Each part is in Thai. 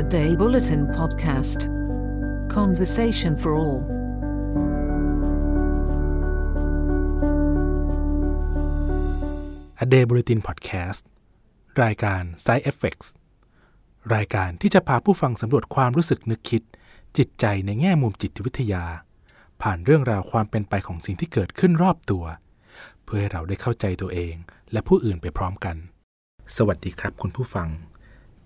A Day Bulletin Podcast. Conversation for all. A Day Bulletin Podcast รายการ Side Effects รายการที่จะพาผู้ฟังสำรวจความรู้สึกนึกคิด จิตใจในแง่มุมจิตวิทยา ผ่านเรื่องราวความเป็นไปของสิ่งที่เกิดขึ้นรอบตัว เพื่อให้เราได้เข้าใจตัวเองและผู้อื่นไปพร้อมกัน สวัสดีครับคุณผู้ฟัง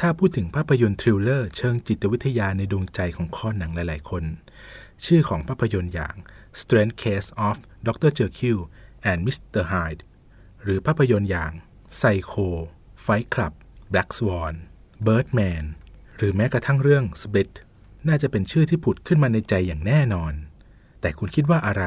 ถ้าพูดถึงภาพยนตร์ทริลเลอร์เชิงจิตวิทยาในดวงใจของข้อหนังหลาย ๆ คน ชื่อของภาพยนตร์อย่าง Strange Case of Dr. Jekyll and Mr. Hyde หรือภาพยนตร์อย่าง Psycho Fight Club Black Swan Birdman หรือแม้กระทั่งเรื่อง Split น่าจะเป็นชื่อที่ผุดขึ้นมาในใจอย่างแน่นอน แต่คุณคิดว่าอะไร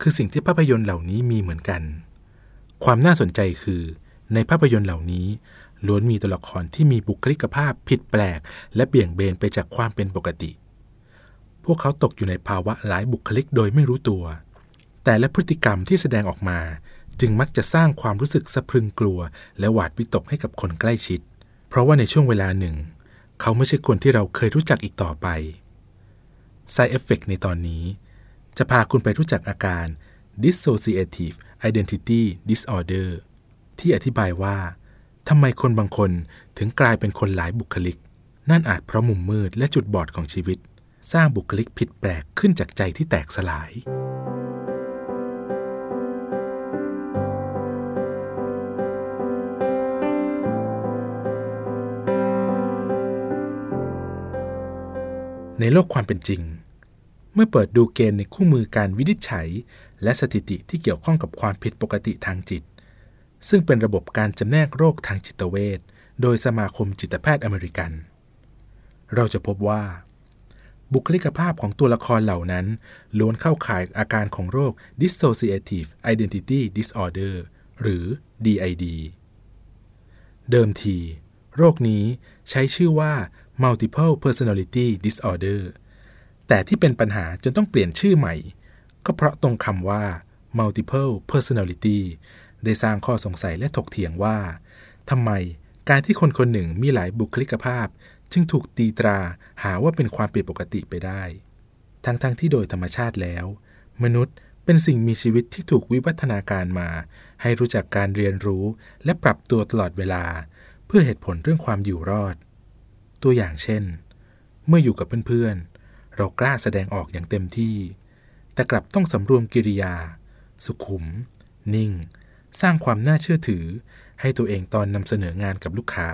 คือสิ่งที่ภาพยนตร์เหล่านี้มีเหมือนกัน ความน่าสนใจคือ ในภาพยนตร์เหล่านี้ ล้วนมีตัวละครที่มีบุคลิกภาพผิดแปลก และเบี่ยงเบนไปจากความเป็นปกติ พวกเขาตกอยู่ในภาวะหลายบุคลิกโดยไม่รู้ตัว แต่และพฤติกรรมที่แสดงออกมา จึงมักจะสร้างความรู้สึกสะพรึงกลัว และหวาดวิตกให้กับคนใกล้ชิด เพราะว่าในช่วงเวลาหนึ่ง เขาไม่ใช่คนที่เราเคยรู้จักอีกต่อไป Side Effect ในตอนนี้ จะพาคุณไปรู้จักอาการ Dissociative Identity Disorder ที่อธิบายว่า ทำไมคนบางคนถึงกลายเป็นคนหลายบุคลิก นั่นอาจเพราะมุมมืดและจุดบอดของชีวิต สร้างบุคลิกผิดแปลกขึ้นจากใจที่แตกสลาย ในโลกความเป็นจริง เมื่อเปิดดูเกณฑ์ในคู่มือการวินิจฉัย และสถิติที่เกี่ยวข้องกับความผิดปกติทางจิต ซึ่งเป็นระบบการจำแนกโรคทางจิตเวชโดยสมาคมจิตแพทย์อเมริกัน เราจะพบว่า บุคลิกภาพของตัวละครเหล่านั้นล้วนเข้าข่ายอาการของโรค Dissociative Identity Disorder หรือ DID เดิมที โรคนี้ใช้ชื่อว่า Multiple Personality Disorder แต่ที่เป็นปัญหาจนต้องเปลี่ยนชื่อใหม่ ก็เพราะตรงคำว่า Multiple Personality ได้สร้างข้อสงสัยและถกเถียงว่าทำไมการที่คนคนหนึ่งมีหลายบุคลิกภาพ จึงถูกตีตราหาว่าเป็นความผิดปกติไปได้ ทั้งๆทที่โดยธรรมชาติแล้ว มนุษย์เป็นสิ่งมีชีวิตที่ถูกวิวัฒนาการมา ให้รู้จักการเรียนรู้และปรับตัวตลอดเวลา เพื่อเหตุผลเรื่องความอยู่รอด ตัวอย่างเช่น เมื่ออยู่กับเพื่อนๆ เรากล้าแสดงออกอย่างเต็มที่ แต่กลับต้องสำรวมกิริยา สุขุม นิ่ง สร้างความน่าเชื่อถือ ให้ตัวเองตอนนำเสนองานกับลูกค้า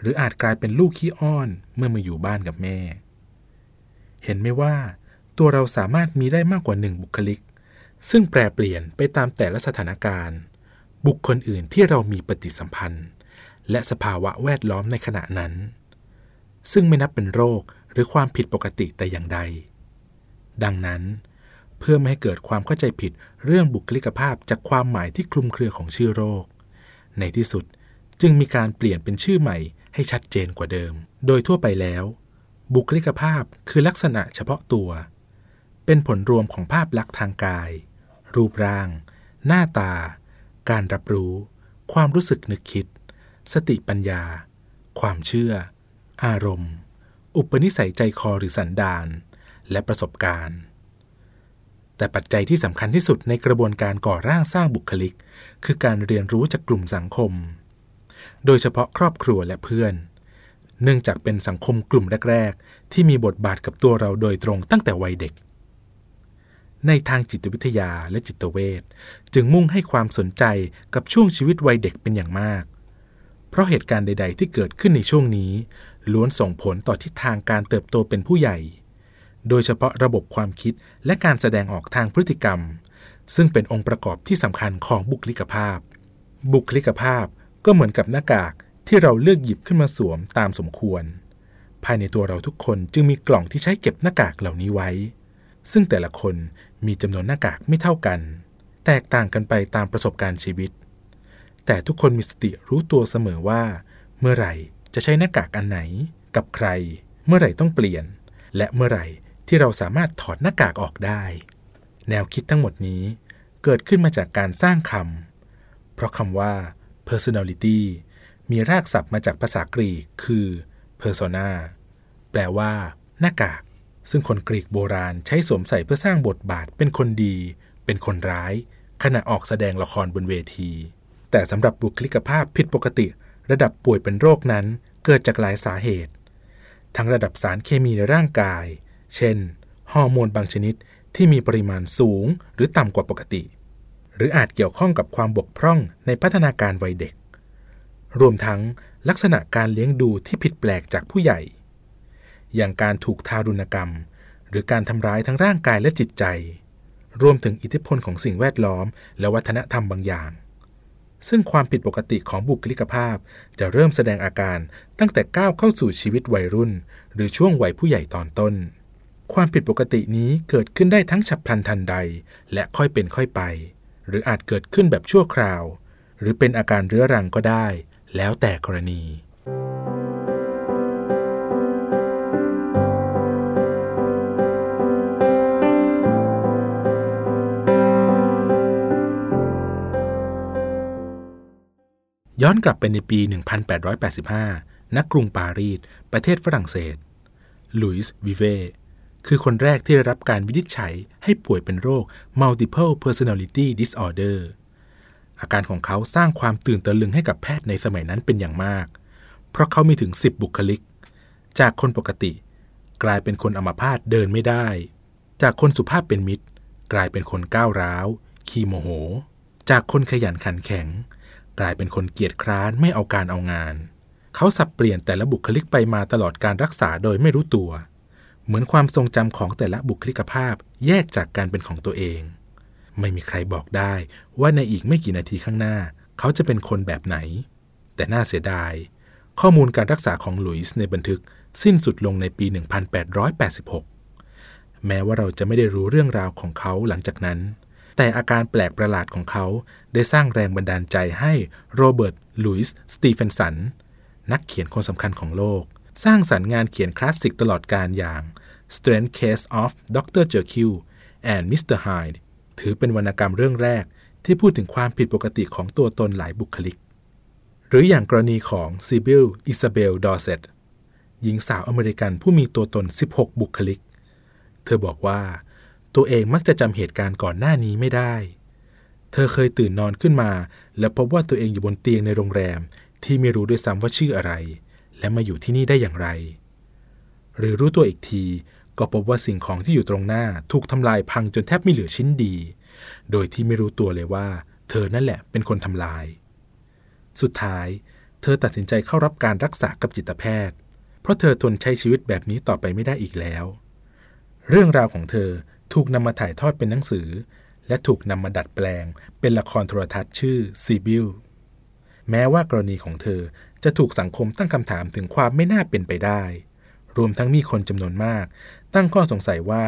หรืออาจกลายเป็นลูกขี้อ้อนเมื่อมาอยู่บ้านกับแม่ เห็นไหมว่า ตัวเราสามารถมีได้มากกว่าหนึ่งบุคลิก ซึ่งแปรเปลี่ยนไปตามแต่ละสถานการณ์ บุคคลอื่นที่เรามีปฏิสัมพันธ์ และสภาวะแวดล้อมในขณะนั้น ซึ่งไม่นับเป็นโรคหรือความผิดปกติแต่อย่างใด ดังนั้น เพื่อไม่ให้เกิดความเข้าใจผิดเรื่องบุคลิกภาพจากความหมายที่คลุมเครือของชื่อโรค ในที่สุดจึงมีการเปลี่ยนเป็นชื่อใหม่ให้ชัดเจนกว่าเดิม โดยทั่วไปแล้ว บุคลิกภาพคือลักษณะเฉพาะตัว เป็นผลรวมของภาพลักษณ์ทางกาย รูปร่าง หน้าตา การรับรู้ ความรู้สึกนึกคิด สติปัญญา ความเชื่อ อารมณ์ อุปนิสัยใจคอหรือสันดาน และประสบการณ์ แต่ปัจจัยที่สำคัญที่สุดในกระบวนการก่อร่างสร้างบุคลิก คือการเรียนรู้จากกลุ่มสังคม โดยเฉพาะครอบครัวและเพื่อน เนื่องจากเป็นสังคมกลุ่มแรก ๆ ที่มีบทบาทกับตัวเราโดยตรงตั้งแต่วัยเด็ก ในทางจิตวิทยาและจิตเวชจึงมุ่งให้ความสนใจกับช่วงชีวิตวัยเด็กเป็นอย่างมาก เพราะเหตุการณ์ใด ๆ ที่เกิดขึ้นในช่วงนี้ ล้วนส่งผลต่อทิศทางการเติบโตเป็นผู้ใหญ่ โดยเฉพาะระบบความคิดและการแสดงออกทางพฤติกรรม ซึ่งเป็นองค์ประกอบที่สำคัญของบุคลิกภาพ บุคลิกภาพก็เหมือนกับหน้ากากที่เราเลือกหยิบขึ้นมาสวมตามสมควร ภายในตัวเราทุกคนจึงมีกล่องที่ใช้เก็บหน้ากากเหล่านี้ไว้ ซึ่งแต่ละคนมีจำนวนหน้ากากไม่เท่ากัน แตกต่างกันไปตามประสบการณ์ชีวิต แต่ทุกคนมีสติรู้ตัวเสมอว่า เมื่อไหร่จะใช้หน้ากากอันไหน กับใคร เมื่อไหร่ต้องเปลี่ยน และเมื่อไหร่ ที่เราสามารถถอดหน้ากากออกได้ แนวคิดทั้งหมดนี้เกิดขึ้นมาจากการสร้างคำ เพราะคำว่า personality มีรากศัพท์มาจากภาษากรีกคือ persona แปลว่า หน้ากาก ซึ่งคนกรีกโบราณใช้สวมใส่เพื่อสร้างบทบาทเป็นคนดี เป็นคนร้าย ขณะออกแสดงละครบนเวที แต่สำหรับบุคลิกภาพผิดปกติ ระดับป่วยเป็นโรคนั้นเกิดจากหลายสาเหตุ ทั้งระดับสารเคมีในร่างกาย เช่น ฮอร์โมนบางชนิดที่มีปริมาณสูงหรือต่ำกว่าปกติ หรืออาจเกี่ยวข้องกับความบกพร่องในพัฒนาการวัยเด็ก รวมทั้งลักษณะการเลี้ยงดูที่ผิดแปลกจากผู้ใหญ่ อย่างการถูกทารุณกรรม หรือการทำร้ายทั้งร่างกายและจิตใจ รวมถึงอิทธิพลของสิ่งแวดล้อม และวัฒนธรรมบางอย่าง ซึ่งความผิดปกติของบุคลิกภาพจะเริ่มแสดงอาการตั้งแต่ก้าวเข้าสู่ชีวิตวัยรุ่น หรือช่วงวัยผู้ใหญ่ตอนต้น ความผิดปกตินี้เกิดขึ้นได้ทั้งฉับพลันทันใด และค่อยเป็นค่อยไป หรืออาจเกิดขึ้นแบบชั่วคราว หรือเป็นอาการเรื้อรังก็ได้ แล้วแต่กรณีย้อนกลับไปในปี 1885นักกรุงปารีส ประเทศฝรั่งเศสลุยส์วิเว คือคนแรกที่ได้รับการวินิจฉัยให้ป่วยเป็นโรค multiple personality disorder อาการของเขาสร้างความตื่นตะลึงให้กับแพทย์ในสมัยนั้นเป็นอย่างมาก เพราะเขามีถึง 10 บุคลิก จากคนปกติ กลายเป็นคนอัมพาตเดินไม่ได้ จากคนสุภาพเป็นมิตร กลายเป็นคนก้าวร้าว ขี้โมโห จากคนขยันขันแข็ง กลายเป็นคนเกียจคร้านไม่เอาการเอางาน เขาสับเปลี่ยนแต่ละบุคลิกไปมาตลอดการรักษาโดยไม่รู้ตัว เหมือนความทรงจำของแต่ละบุคลิกภาพแยกจากการเป็นของตัวเอง ไม่มีใครบอกได้ว่าในอีกไม่กี่นาทีข้างหน้า เขาจะเป็นคนแบบไหน แต่น่าเสียดาย ข้อมูลการรักษาของหลุยส์ในบันทึกสิ้นสุดลงในปี 1886 แม้ว่าเราจะไม่ได้รู้เรื่องราวของเขาหลังจากนั้น แต่อาการแปลกประหลาดของเขาได้สร้างแรงบันดาลใจให้โรเบิร์ต ลุยส์ สตีเฟนสัน นักเขียนคนสำคัญของโลก สร้างสรรค์งานเขียนคลาสสิกตลอดกาลอย่าง Strange Case of Dr. Jekyll and Mr. Hyde ถือเป็นวรรณกรรมเรื่องแรกที่พูดถึงความผิดปกติของตัวตนหลายบุคลิก หรืออย่างกรณีของซิบิลอิซาเบลดอร์เซตหญิงสาวอเมริกันผู้มีตัวตน 16 บุคลิก เธอบอกว่า ตัวเองมักจะจำเหตุการณ์ก่อนหน้านี้ไม่ได้ เธอเคยตื่นนอนขึ้นมา และพบว่าตัวเองอยู่บนเตียงในโรงแรมที่ไม่รู้ด้วยซ้ำว่าชื่ออะไร และมาอยู่ที่นี่ได้อย่างไร หรือรู้ตัวอีกทีก็พบว่าสิ่งของที่อยู่ตรงหน้าถูกทำลายพังจนแทบไม่เหลือชิ้นดี โดยที่ไม่รู้ตัวเลยว่า เธอนั่นแหละเป็นคนทำลาย สุดท้าย เธอตัดสินใจเข้ารับการรักษากับจิตแพทย์ เพราะเธอทนใช้ชีวิตแบบนี้ต่อไปไม่ได้อีกแล้ว เรื่องราวของเธอถูกนำมาถ่ายทอดเป็นหนังสือ และถูกนำมาดัดแปลง เป็นละครโทรทัศน์ชื่อซีบิลแม้ว่ากรณีของเธอ จะถูกสังคมตั้งคำถามถึงความไม่น่าเป็นไปได้ รวมทั้งมีคนจำนวนมาก ตั้งข้อสงสัยว่า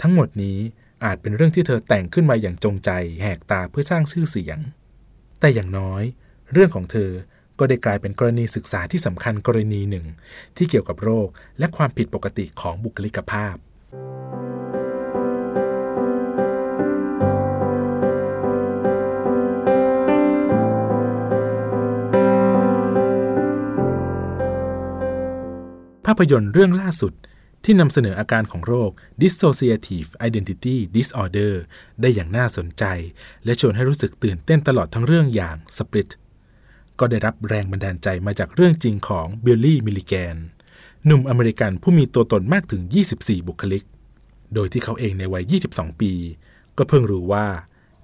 ทั้งหมดนี้อาจเป็นเรื่องที่เธอแต่งขึ้นมาอย่างจงใจ แหกตาเพื่อสร้างชื่อเสียง แต่อย่างน้อย เรื่องของเธอก็ได้กลายเป็นกรณีศึกษาที่สำคัญกรณีหนึ่ง ที่เกี่ยวกับโรคและความผิดปกติของบุคลิกภาพาพยนตร์เรื่องล่าสุดที่นำเสนออาการของโรค dissociative identity disorder ได้อย่างน่าสนใจ และชวนให้รู้สึกตื่นเต้นตลอดทั้งเรื่องอย่าง Split ก็ได้รับแรงบันดาลใจมาจากเรื่องจริงของบิลลี่ มิลลิแกน หนุ่มอเมริกันผู้มีตัวตนมากถึง 24 บุคลิก โดยที่เขาเองในวัย 22 ปี ก็เพิ่งรู้ว่า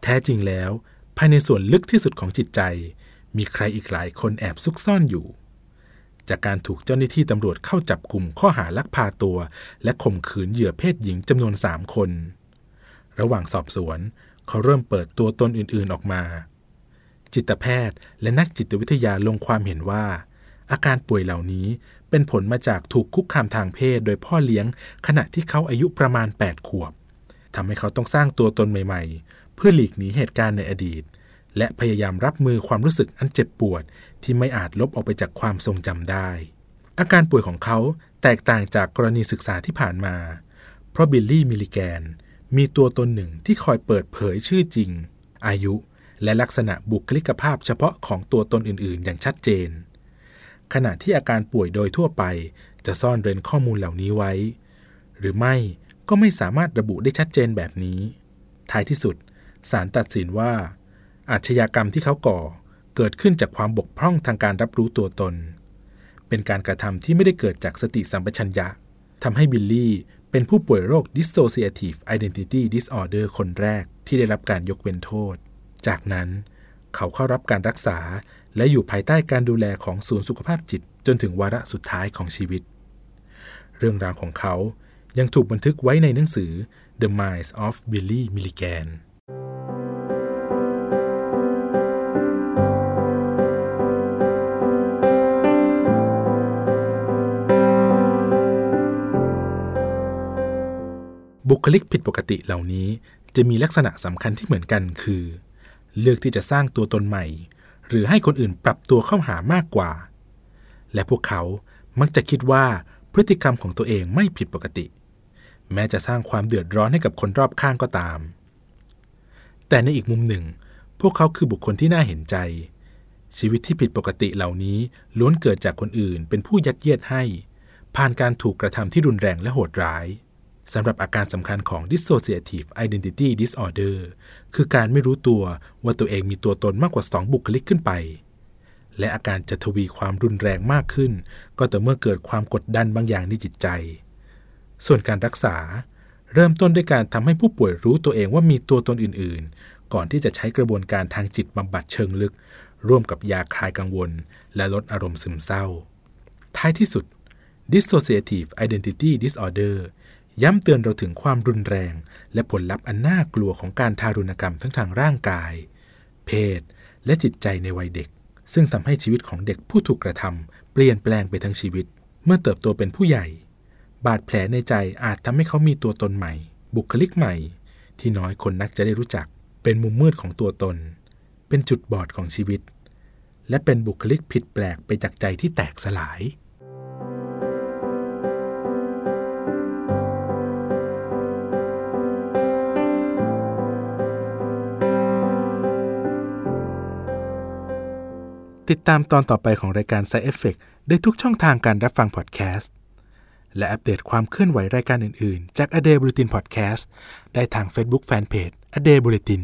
แท้จริงแล้ว ภายในส่วนลึกที่สุดของจิตใจ มีใครอีกหลายคนแอบซุกซ่อนอยู่ จากการถูกเจ้าหน้าที่ตำรวจเข้าจับกลุ่มข้อหาลักพาตัว และข่มขืนเหยื่อเพศหญิงจำนวน3คน ระหว่างสอบสวน เขาเริ่มเปิดตัวตนอื่นๆออกมา จิตแพทย์และนักจิตวิทยาลงความเห็นว่า อาการป่วยเหล่านี้เป็นผลมาจากถูกคุกคามทางเพศโดยพ่อเลี้ยง ขณะที่เขาอายุประมาณ 8 ขวบทำให้เขาต้องสร้างตัวตนใหม่ๆ เพื่อหลีกหนีเหตุการณ์ในอดีต และพยายามรับมือความรู้สึกอันเจ็บปวด ที่ไม่อาจลบออกไปจากความทรงจำได้ อาการป่วยของเขาแตกต่างจากกรณีศึกษาที่ผ่านมา เพราะบิลลี่มิลลิแกน มีตัวตนหนึ่งที่คอยเปิดเผยชื่อจริง อายุ และลักษณะบุคลิกภาพเฉพาะของตัวตนอื่น ๆ อย่างชัดเจน ขณะที่อาการป่วยโดยทั่วไปจะซ่อนเร้นข้อมูลเหล่านี้ไว้ หรือไม่ก็ไม่สามารถระบุได้ชัดเจนแบบนี้ ท้ายที่สุดศาลตัดสินว่า อาชญากรรมที่เขาก่อ เกิดขึ้นจากความบกพร่องทางการรับรู้ตัวตน เป็นการกระทำที่ไม่ได้เกิดจากสติสัมปชัญญะทำให้บิลลี่เป็นผู้ป่วยโรค dissociative identity disorder คนแรกที่ได้รับการยกเว้นโทษ จากนั้นเขาเข้ารับการรักษา และอยู่ภายใต้การดูแลของศูนย์สุขภาพจิต จนถึงวาระสุดท้ายของชีวิต เรื่องราวของเขายังถูกบันทึกไว้ในหนังสือ The Minds of Billy Milligan คลิกผิดปกติเหล่านี้จะมีลักษณะสำคัญที่เหมือนกันคือ เลือกที่จะสร้างตัวตนใหม่ หรือให้คนอื่นปรับตัวเข้าหามากกว่า และพวกเขามักจะคิดว่าพฤติกรรมของตัวเองไม่ผิดปกติ แม้จะสร้างความเดือดร้อนให้กับคนรอบข้างก็ตาม แต่ในอีกมุมหนึ่ง พวกเขาคือบุคคลที่น่าเห็นใจ ชีวิตที่ผิดปกติเหล่านี้ล้วนเกิดจากคนอื่นเป็นผู้ยัดเยียดให้ ผ่านการถูกกระทำที่รุนแรงและโหดร้าย สำหรับอาการสำคัญของ dissociative identity disorder คือการไม่รู้ตัวว่าตัวเองมีตัวตนมากกว่า 2 บุคลิกขึ้นไป และอาการจะทวีความรุนแรงมากขึ้น ก็แต่เมื่อเกิดความกดดันบางอย่างในจิตใจ ส่วนการรักษา เริ่มต้นด้วยการทำให้ผู้ป่วยรู้ตัวเองว่ามีตัวตนอื่น ๆ ก่อนที่จะใช้กระบวนการทางจิตบำบัดเชิงลึก ร่วมกับยาคลายกังวล และลดอารมณ์ซึมเศร้า ท้ายที่สุด dissociative identity disorder ย้ำเตือนเราถึงความรุนแรง และผลลัพธ์อันน่ากลัวของการทารุณกรรมทั้งทางร่างกาย เพศ และจิตใจในวัยเด็ก ซึ่งทำให้ชีวิตของเด็กผู้ถูกกระทำเปลี่ยนแปลงไปทั้งชีวิต เมื่อเติบโตเป็นผู้ใหญ่ บาดแผลในใจอาจทำให้เขามีตัวตนใหม่ บุคลิกใหม่ ที่น้อยคนนักจะได้รู้จัก เป็นมุมมืดของตัวตน เป็นจุดบอดของชีวิต และเป็นบุคลิกผิดแปลกไปจากใจที่แตกสลาย ติดตามตอนต่อไปของรายการ Side Effect ได้ทุกช่องทางการรับฟังพอดแคสต์ และอัปเดตความเคลื่อนไหวรายการอื่น ๆ จาก A Day Bulletin Podcast ได้ทาง Facebook Fanpage A Day Bulletin